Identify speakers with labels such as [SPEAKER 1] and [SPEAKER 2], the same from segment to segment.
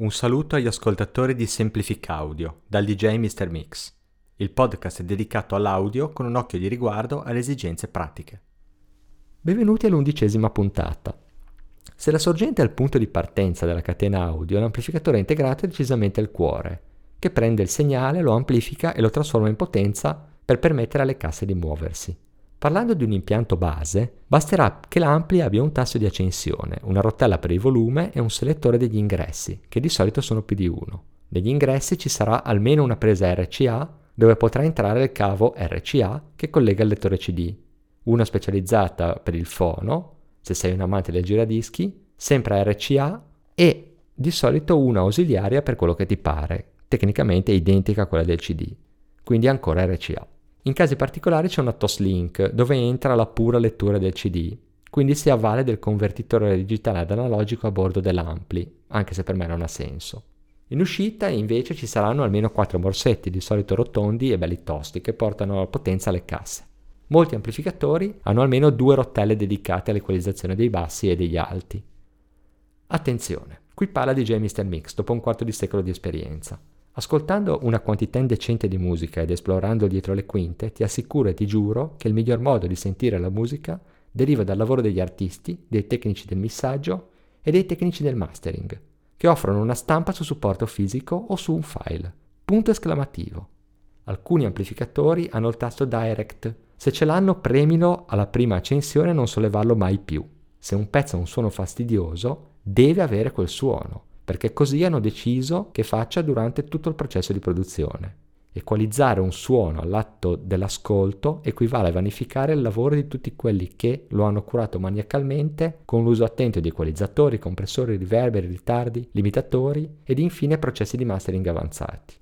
[SPEAKER 1] Un saluto agli ascoltatori di Semplific Audio dal DJ Mr. Mix. Il podcast è dedicato all'audio con un occhio di riguardo alle esigenze pratiche.
[SPEAKER 2] Benvenuti all'undicesima puntata. Se la sorgente è il punto di partenza della catena audio, l'amplificatore integrato è decisamente il cuore, che prende il segnale, lo amplifica e lo trasforma in potenza per permettere alle casse di muoversi. Parlando di un impianto base, basterà che l'ampli abbia un tasto di accensione, una rotella per il volume e un selettore degli ingressi, che di solito sono più di uno. Negli ingressi ci sarà almeno una presa RCA dove potrà entrare il cavo RCA che collega il lettore CD, una specializzata per il fono, se sei un amante del giradischi, sempre RCA e di solito una ausiliaria per quello che ti pare, tecnicamente identica a quella del CD, quindi ancora RCA. In casi particolari c'è una Toslink dove entra la pura lettura del CD, quindi si avvale del convertitore digitale ad analogico a bordo dell'ampli, anche se per me non ha senso. In uscita invece ci saranno almeno 4 morsetti, di solito rotondi e belli tosti, che portano potenza alle casse. Molti amplificatori hanno almeno due rotelle dedicate all'equalizzazione dei bassi e degli alti. Attenzione, qui parla di J. Mr. Mix dopo un quarto di secolo di esperienza. Ascoltando una quantità indecente di musica ed esplorando dietro le quinte, ti assicuro e ti giuro che il miglior modo di sentire la musica deriva dal lavoro degli artisti, dei tecnici del missaggio e dei tecnici del mastering, che offrono una stampa su supporto fisico o su un file. Punto esclamativo. Alcuni amplificatori hanno il tasto Direct. Se ce l'hanno, premilo alla prima accensione e non sollevarlo mai più. Se un pezzo ha un suono fastidioso, deve avere quel suono perché così hanno deciso che faccia durante tutto il processo di produzione. Equalizzare un suono all'atto dell'ascolto equivale a vanificare il lavoro di tutti quelli che lo hanno curato maniacalmente con l'uso attento di equalizzatori, compressori, riverberi, ritardi, limitatori ed infine processi di mastering avanzati.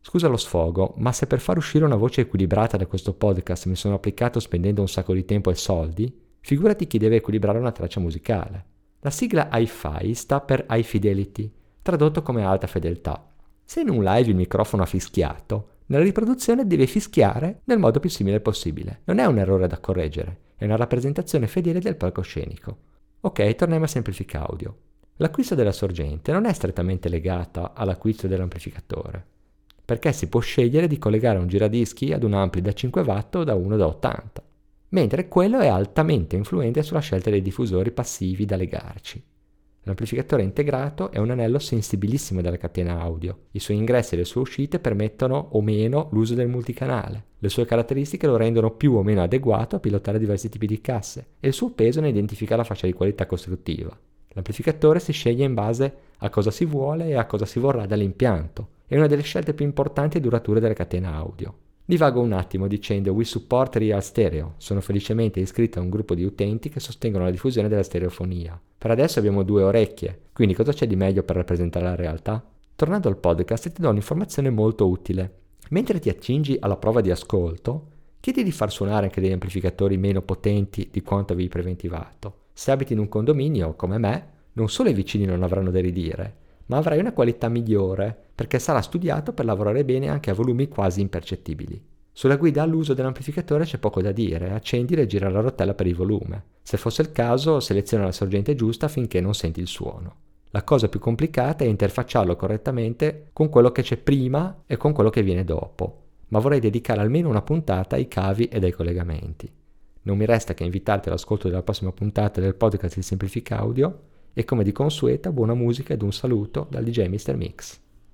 [SPEAKER 2] Scusa lo sfogo, ma se per far uscire una voce equilibrata da questo podcast mi sono applicato spendendo un sacco di tempo e soldi, figurati chi deve equilibrare una traccia musicale. La sigla Hi-Fi sta per High Fidelity, tradotto come alta fedeltà. Se in un live il microfono ha fischiato, nella riproduzione deve fischiare nel modo più simile possibile. Non è un errore da correggere, è una rappresentazione fedele del palcoscenico. Ok, torniamo a Semplific Audio. L'acquisto della sorgente non è strettamente legata all'acquisto dell'amplificatore, perché si può scegliere di collegare un giradischi ad un ampli da 5 watt o da uno da 80 mentre quello è altamente influente sulla scelta dei diffusori passivi da legarci. L'amplificatore integrato è un anello sensibilissimo della catena audio. I suoi ingressi e le sue uscite permettono o meno l'uso del multicanale. Le sue caratteristiche lo rendono più o meno adeguato a pilotare diversi tipi di casse e il suo peso ne identifica la fascia di qualità costruttiva. L'amplificatore si sceglie in base a cosa si vuole e a cosa si vorrà dall'impianto. È una delle scelte più importanti e durature della catena audio. Divago un attimo dicendo We support Real Stereo. Sono felicemente iscritto a un gruppo di utenti che sostengono la diffusione della stereofonia. Per adesso abbiamo due orecchie, quindi cosa c'è di meglio per rappresentare la realtà? Tornando al podcast ti do un'informazione molto utile. Mentre ti accingi alla prova di ascolto, chiedi di far suonare anche degli amplificatori meno potenti di quanto avevi preventivato. Se abiti in un condominio, come me, non solo i vicini non avranno da ridire, ma avrai una qualità migliore perché sarà studiato per lavorare bene anche a volumi quasi impercettibili. Sulla guida all'uso dell'amplificatore c'è poco da dire, accendila e gira la rotella per il volume. Se fosse il caso, seleziona la sorgente giusta finché non senti il suono. La cosa più complicata è interfacciarlo correttamente con quello che c'è prima e con quello che viene dopo, ma vorrei dedicare almeno una puntata ai cavi e ai collegamenti. Non mi resta che invitarti all'ascolto della prossima puntata del podcast di Semplifica Audio e come di consueta buona musica ed un saluto dal DJ Mr. Mix.